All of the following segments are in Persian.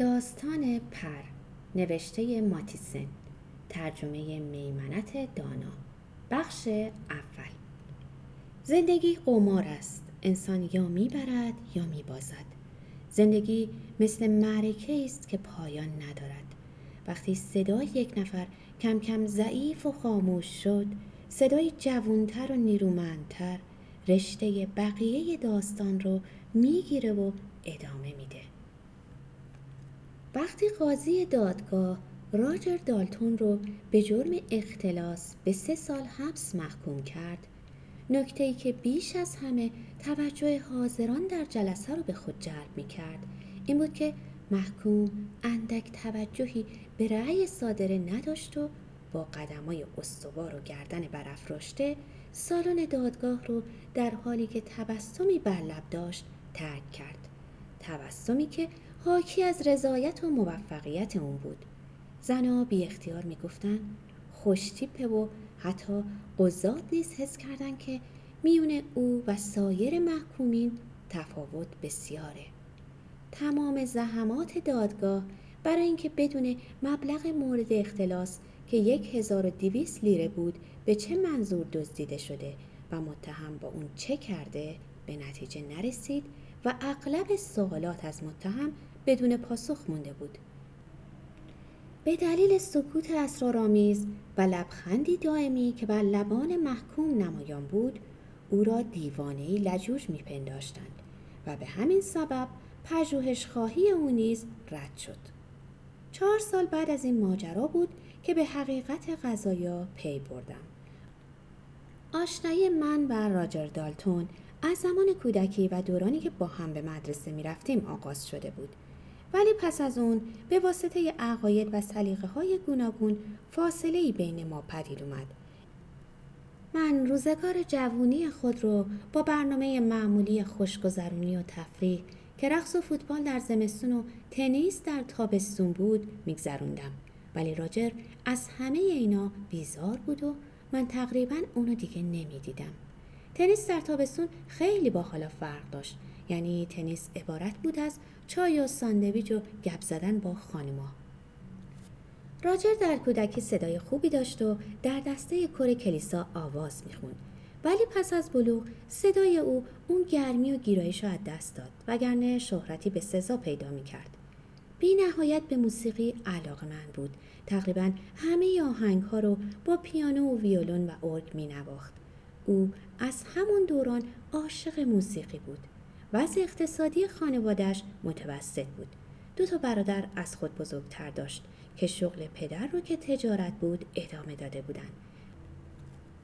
داستان پر نوشته ماتیسن ترجمه میمنت دانا بخش اول. زندگی قمار است انسان یا می‌برد یا میبازد. زندگی مثل معرکه است که پایان ندارد. وقتی صدای یک نفر کم کم ضعیف و خاموش شد صدای جوانتر و نیرومندتر رشته بقیه داستان رو می‌گیره و ادامه میده. وقتی قاضی دادگاه راجر دالتون رو به جرم اختلاس به سه سال حبس محکوم کرد نکته ای که بیش از همه توجه حاضران در جلسه رو به خود جلب می کرد این بود که محکوم اندک توجهی به رأی صادره نداشت و با قدمای استوار و گردن برافراشته سالن دادگاه رو در حالی که تبسمی بر لب داشت ترک کرد. تبسمی که حاکی از رضایت و موفقیت اون بود. زنها بی اختیار می‌گفتن خوشتیپه و حتی قضات نیز حس کردند که میون او و سایر محکومین تفاوت بسیاره. تمام زحمات دادگاه برای اینکه بدون مبلغ مورد اختلاس که یک هزار و دیویس لیره بود به چه منظور دزدیده شده و متهم با اون چه کرده به نتیجه نرسید و اغلب سوالات از متهم بدون پاسخ مونده بود. به دلیل سکوت اسرارآمیز و لبخندی دائمی که بر لبان محکوم نمایان بود او را دیوانهای لجوج میپنداشتند و به همین سبب پژوهش خواهی او نیز رد شد. چهار سال بعد از این ماجرا بود که به حقیقت قضایا پی بردم. آشنایی من و راجر دالتون از زمان کودکی و دورانی که با هم به مدرسه می رفتیم آغاز شده بود. ولی پس از اون به واسطه عقاید و سلیقه های گوناگون فاصله ای بین ما پدید اومد. من روزگار جوونی خود رو با برنامه معمولی خوشگذرونی و تفریح که رقص و فوتبال در زمستون و تنیس در تابستون بود میگذروندم. ولی راجر از همه اینا بیزار بود و من تقریبا اونو دیگه نمی‌دیدم. تنیس در تابستون خیلی با حالا فرق داشت. یعنی تنیس عبارت بود از چای و ساندویج و گپ زدن با خانما راجر در کودکی صدای خوبی داشت و در دسته کر کلیسا آواز می‌خوند. ولی پس از بلوغ صدای او اون گرمی و گیرایش را از دست داد وگرنه شهرتی به سزا پیدا می‌کرد. بی نهایت به موسیقی علاقه من بود. تقریبا همه آهنگ ها رو با پیانو و ویولون و ارگ می نواخت. او از همون دوران عاشق موسیقی بود. وضع اقتصادی خانوادش متوسط بود. دو تا برادر از خود بزرگتر داشت که شغل پدر رو که تجارت بود ادامه داده بودند.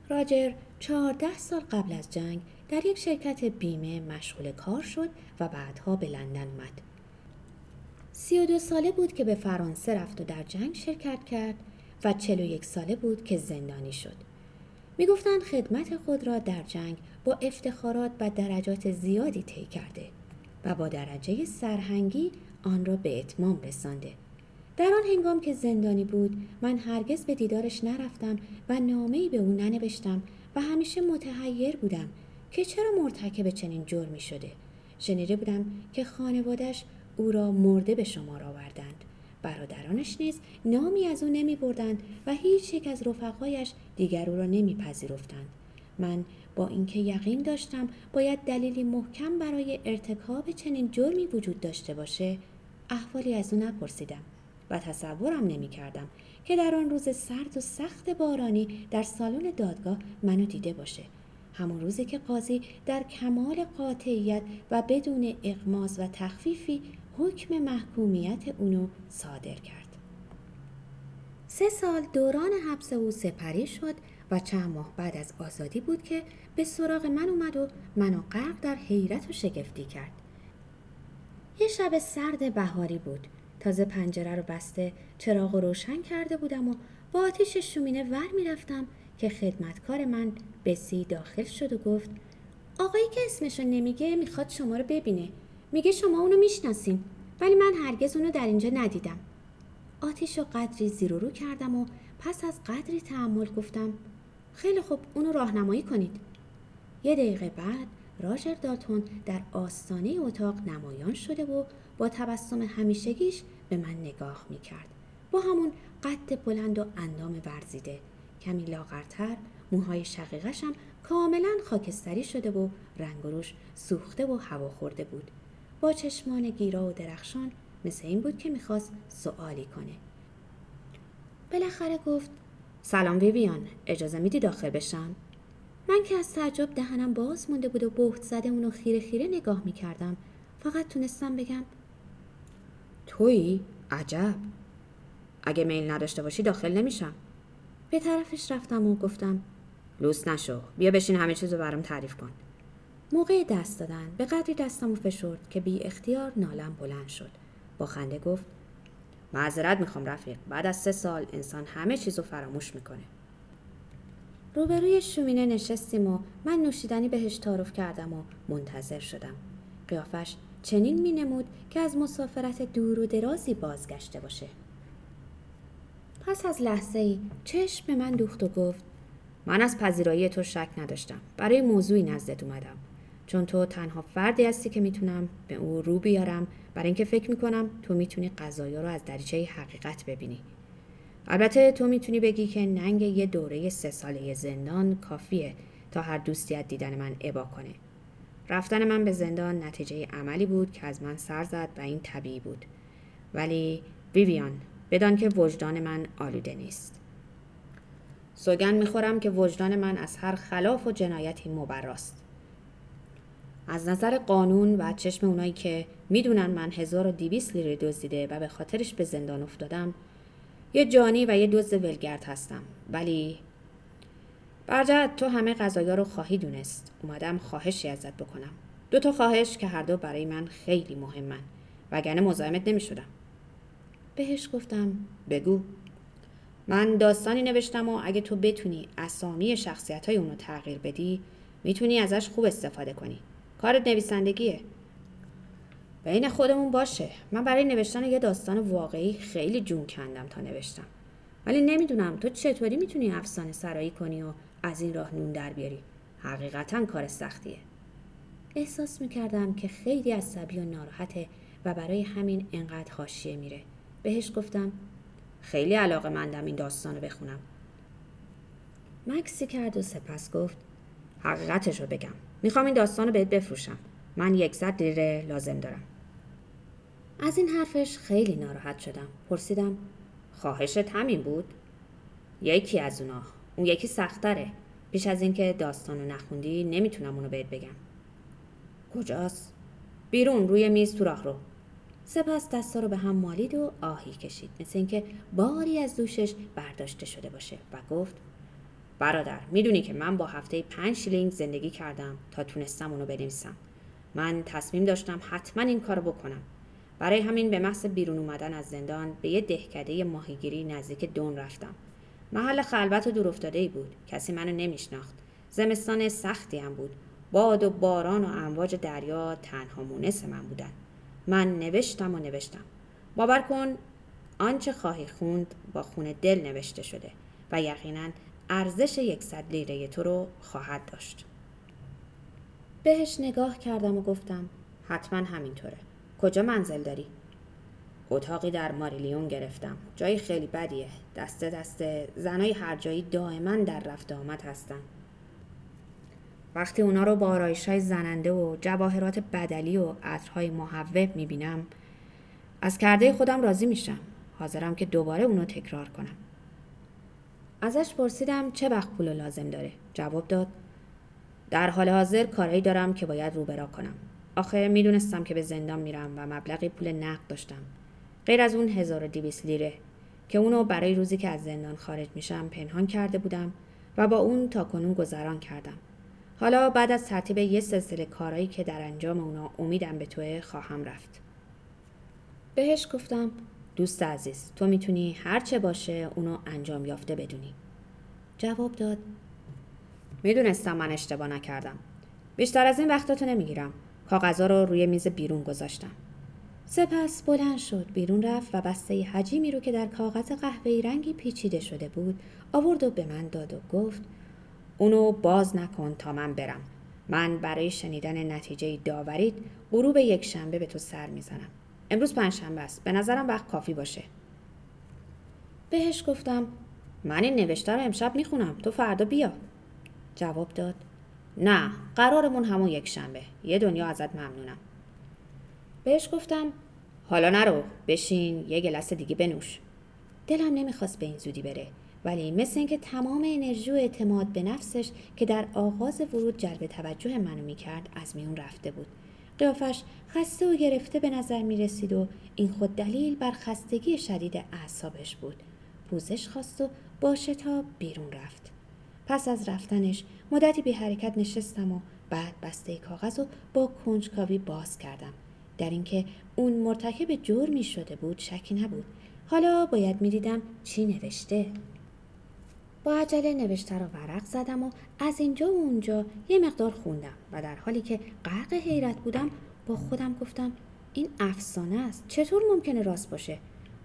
راجر چهارده سال قبل از جنگ در یک شرکت بیمه مشغول کار شد و بعدها به لندن اومد. سی و دو ساله بود که به فرانسه رفت و در جنگ شرکت کرد و چلو یک ساله بود که زندانی شد. می‌گفتند خدمت خود را در جنگ با افتخارات و درجات زیادی طی کرده و با درجه سرهنگی آن را به اتمام رسانده. در آن هنگام که زندانی بود من هرگز به دیدارش نرفتم و نامه‌ای به او ننوشتم و همیشه متحیر بودم که چرا مرتکب چنین جرمی شده شنیده بودم که خانوادش او را مرده به شمار آوردند برادرانش نیز نامی از او نمی بردند و هیچ یک از رفقایش دیگر او را نمیپذیرفتند. من با اینکه یقین داشتم باید دلیلی محکم برای ارتکاب چنین جرمی وجود داشته باشه احوالی از او نپرسیدم و تصورم نمی کردم که در آن روز سرد و سخت بارانی در سالن دادگاه منو دیده باشه. همون روزی که قاضی در کمال قاطعیت و بدون اغماز و تخفیفی حکم محکومیت اونو صادر کرد. سه سال دوران حبس او سپری شد و چند ماه بعد از آزادی بود که به سراغ من اومد و منو غرق در حیرت و شگفتی کرد. یه شب سرد بهاری بود. تازه پنجره رو بسته چراغ رو روشن کرده بودم و با آتیش شومینه ور می‌رفتم که خدمتکار من بسی داخل شد و گفت آقایی که اسمشو نمیگه می‌خواد شما رو ببینه میگه شما اونو می‌شناسین ولی من هرگز اونو در اینجا ندیدم. آتیش و قدری زیر و رو کردم و پس از قدری تحمل گفتم خیلی خوب اونو راهنمایی کنید. یه دقیقه بعد راجر داتون در آستانه اتاق نمایان شده و با تبسم همیشگیش به من نگاه می کرد. با همون قد بلند و اندام ورزیده. کمی لاغرتر موهای شقیقشم کاملا خاکستری شده و رنگ روش سوخته و هوا خورده بود. چشمان گیرا و درخشان مثل این بود که می‌خواست سوالی کنه. بالاخره گفت سلام ویویان اجازه میدی داخل بشم؟ من که از تعجب دهنم باز مونده بود و بهت زده اونو خیره خیره نگاه می‌کردم. فقط تونستم بگم تویی؟ عجب. اگه میل نداشته باشی داخل نمیشم. به طرفش رفتم و گفتم لوس نشو بیا بشین همه چیزو برام تعریف کن. موقع دست دادن به قدری دستمو فشرد که بی اختیار نالم بلند شد. با خنده گفت معذرت می‌خوام رفیق. بعد از سه سال انسان همه چیزو فراموش می‌کنه. روبروی شومینه نشستیم و من نوشیدنی بهش تعارف کردم و منتظر شدم. قیافش چنین مینمود که از مسافرت دور و درازی بازگشته باشه. پس از لحظه ای چشم به من دوخت و گفت من از پذیرایی تو شک نداشتم. برای موضوعی نزدت اومدم. چون تو تنها فردی هستی که می‌تونم به او رو بیارم. برای اینکه فکر می‌کنم تو می‌تونی قضایا رو از دریچه حقیقت ببینی. البته تو می‌تونی بگی که ننگ یه دوره سه ساله زندان کافیه تا هر دوستی از دیدن من ابا کنه. رفتن من به زندان نتیجه عملی بود که از من سر زد و این طبیعی بود. ولی ویویان بدان که وجدان من آلوده نیست. سوگن می‌خورم که وجدان من از هر خلاف و جنایتی مبراست. از نظر قانون و چشم اونایی که می‌دونن من 1200 لیره دزدیده و به خاطرش به زندان افتادم یه جانی و یه دزد ولگرد هستم. ولی برجت تو همه غذایا رو خواهی دونست. اومدم خواهشی ازت بکنم. دو تا خواهش که هر دو برای من خیلی مهمن. وگرنه مزاحمت نمی‌شدم. بهش گفتم بگو. من داستانی نوشتم و اگه تو بتونی اسامی شخصیت های اونو تغییر بدی می‌تونی ازش خوب استفاده کنی. کارت نویسندگیه. بین خودمون باشه. من برای نوشتن یه داستان واقعی خیلی جون کندم تا نوشتم. ولی نمی‌دونم تو چطوری می‌تونی افسانه سرایی کنی و از این راه نون در بیاری؟ حقیقتا کار سختیه. احساس می‌کردم که خیلی عصبی و ناراحته و برای همین انقدر حاشیه میره. بهش گفتم خیلی علاقه مندم این داستان بخونم. مکسی کرد و سپس گفت حقیقتش رو بگم. می‌خوام این داستان رو بهت بفروشم. من یکصد لیره لازم دارم. از این حرفش خیلی ناراحت شدم. پرسیدم خواهشت همین بود؟ یکی از اونا. اون یکی سختره. پیش از اینکه داستانو نخوندی نمی‌تونم اونو بهت بگم. کجاست؟ بیرون روی میز تو راه رو سپس دستا رو به هم مالید و آهی کشید. مثل اینکه باری از دوشش برداشته شده باشه. و گفت برادر می‌دونی که من با هفته پنج شیلینگ زندگی کردم تا تونستم اونو بنویسم. من تصمیم داشتم حتما این کارو بکنم. برای همین به محض بیرون اومدن از زندان به یه دهکده ماهیگیری نزدیک دون رفتم. محل خلوت و دورافتاده ای بود. کسی منو نمیشناخت. زمستان سختی هم بود. باد و باران و امواج دریا تنها مونس من بودن. من نوشتم و نوشتم. باور کن آنچه خواهی خوند با خون دل نوشته شده و یقینا ارزش یکصد لیره تو رو خواهد داشت. بهش نگاه کردم و گفتم حتما همینطوره. کجا منزل داری؟ اتاقی در ماریلیون گرفتم. جایی خیلی بدیه. دست دست زنای هر جایی دائما در رفت آمد هستن. وقتی اونا رو با آرایش های زننده و جواهرات بدلی و عطرهای محبب می‌بینم از کرده خودم راضی میشم. حاضرم که دوباره اونو تکرار کنم. ازش پرسیدم چه وقت پول لازم داره؟ جواب داد در حال حاضر کارایی دارم که باید روبرا کنم. آخه می‌دونستم که به زندان میرم و مبلغی پول نقد داشتم. غیر از اون 1200 لیره که اونو برای روزی که از زندان خارج میشم پنهان کرده بودم و با اون تا کنون گذران کردم. حالا بعد از ترتیب یه سلسله کارایی که در انجام اونا امیدم به توه خواهم رفت. بهش گفتم دوست عزیز تو می‌تونی هر چه باشه اونو انجام یافته بدونی. جواب داد. می‌دونستم من اشتباه نکردم. بیشتر از این وقتاتو نمی‌گیرم. کاغذا رو روی میز بیرون گذاشتم. سپس بلند شد بیرون رفت و بسته حجیمی رو که در کاغذ قهوه‌ای رنگی پیچیده شده بود آورد و به من داد و گفت اونو باز نکن تا من برم. من برای شنیدن نتیجه داورید غروب یک شنبه به تو سر می‌زنم. امروز پنجشنبه است. به نظرم وقت کافی باشه. بهش گفتم من این نوشته رو امشب می‌خونم. تو فردا بیا. جواب داد نه قرارمون همون یک شنبه. یه دنیا ازت ممنونم. بهش گفتم حالا نرو بشین یه گلس دیگه بنوش. دلم نمی‌خواست به این زودی بره ولی مثل اینکه تمام انرژی و اعتماد به نفسش که در آغاز ورود جلب توجه منو می‌کرد از میون رفته بود. قیافش خسته و گرفته به نظر می رسید و این خود دلیل بر خستگی شدید اعصابش بود. پوزش خواست و با شتاب بیرون رفت. پس از رفتنش مدتی به حرکت نشستم و بعد بسته کاغذ و با کنجکاوی باز کردم. در اینکه اون مرتکب جرمی شده بود شکی نبود. حالا باید می‌دیدم چی نوشته. با عجله نوشته را ورق زدم و از اینجا و اونجا یه مقدار خوندم و در حالی که غرق حیرت بودم با خودم گفتم این افسانه است. چطور ممکنه راست باشه؟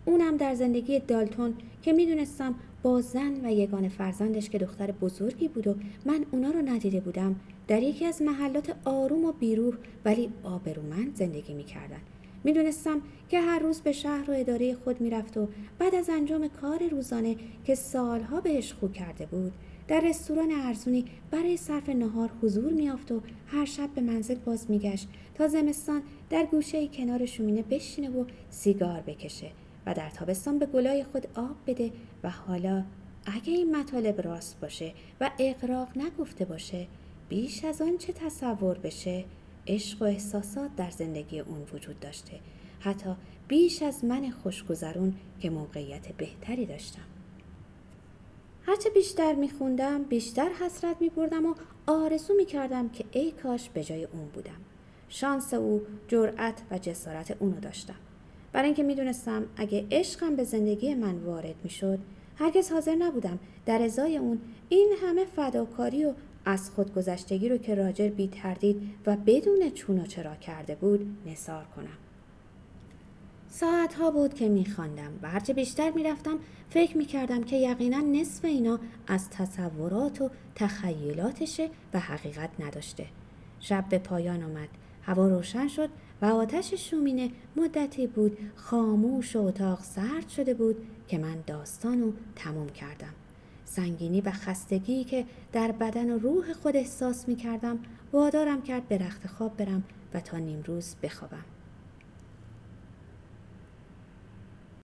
اونم در زندگی دالتون که می‌دونستم با زن و یگان فرزندش که دختر بزرگی بود و من اونا رو ندیده بودم در یکی از محلات آروم و بیروح ولی آبرومند زندگی می‌کردن. می‌دونستم که هر روز به شهر و اداره خود می‌رفت و بعد از انجام کار روزانه که سالها بهش خو کرده بود در رستوران ارزونی برای صرف نهار حضور میافت و هر شب به منزل باز میگشت تا زمستان در گوشه کنار شومینه بشینه و سیگار بکشه و در تابستان به گلای خود آب بده و حالا اگه این مطالب راست باشه و اقراق نگفته باشه بیش از آن چه تصور بشه؟ عشق و احساسات در زندگی اون وجود داشته. حتی بیش از من خوشگذرون که موقعیت بهتری داشتم. هرچه بیشتر میخوندم بیشتر حسرت میبردم و آرزو می‌کردم که ای کاش به جای اون بودم. شانس او جرأت و جسارت اونو داشتم. برای اینکه می‌دونستم اگه عشقم به زندگی من وارد می‌شد هرگز حاضر نبودم. در ازای اون این همه فداکاری و از خودگذشتگی رو که راجر بی تردید و بدون چون و چرا کرده بود نصار کنم. ساعت ها بود که میخواندم و هرچه بیشتر می‌رفتم فکر می‌کردم که یقینا نصف اینا از تصورات و تخیلاتشه و حقیقت نداشته. شب به پایان آمد. هوا روشن شد و آتش شومینه مدتی بود خاموش و اتاق سرد شده بود که من داستان رو تموم کردم. سنگینی و خستگی که در بدن و روح خود احساس می کردم وادارم کرد به رخت خواب برم و تا نیم روز بخوابم.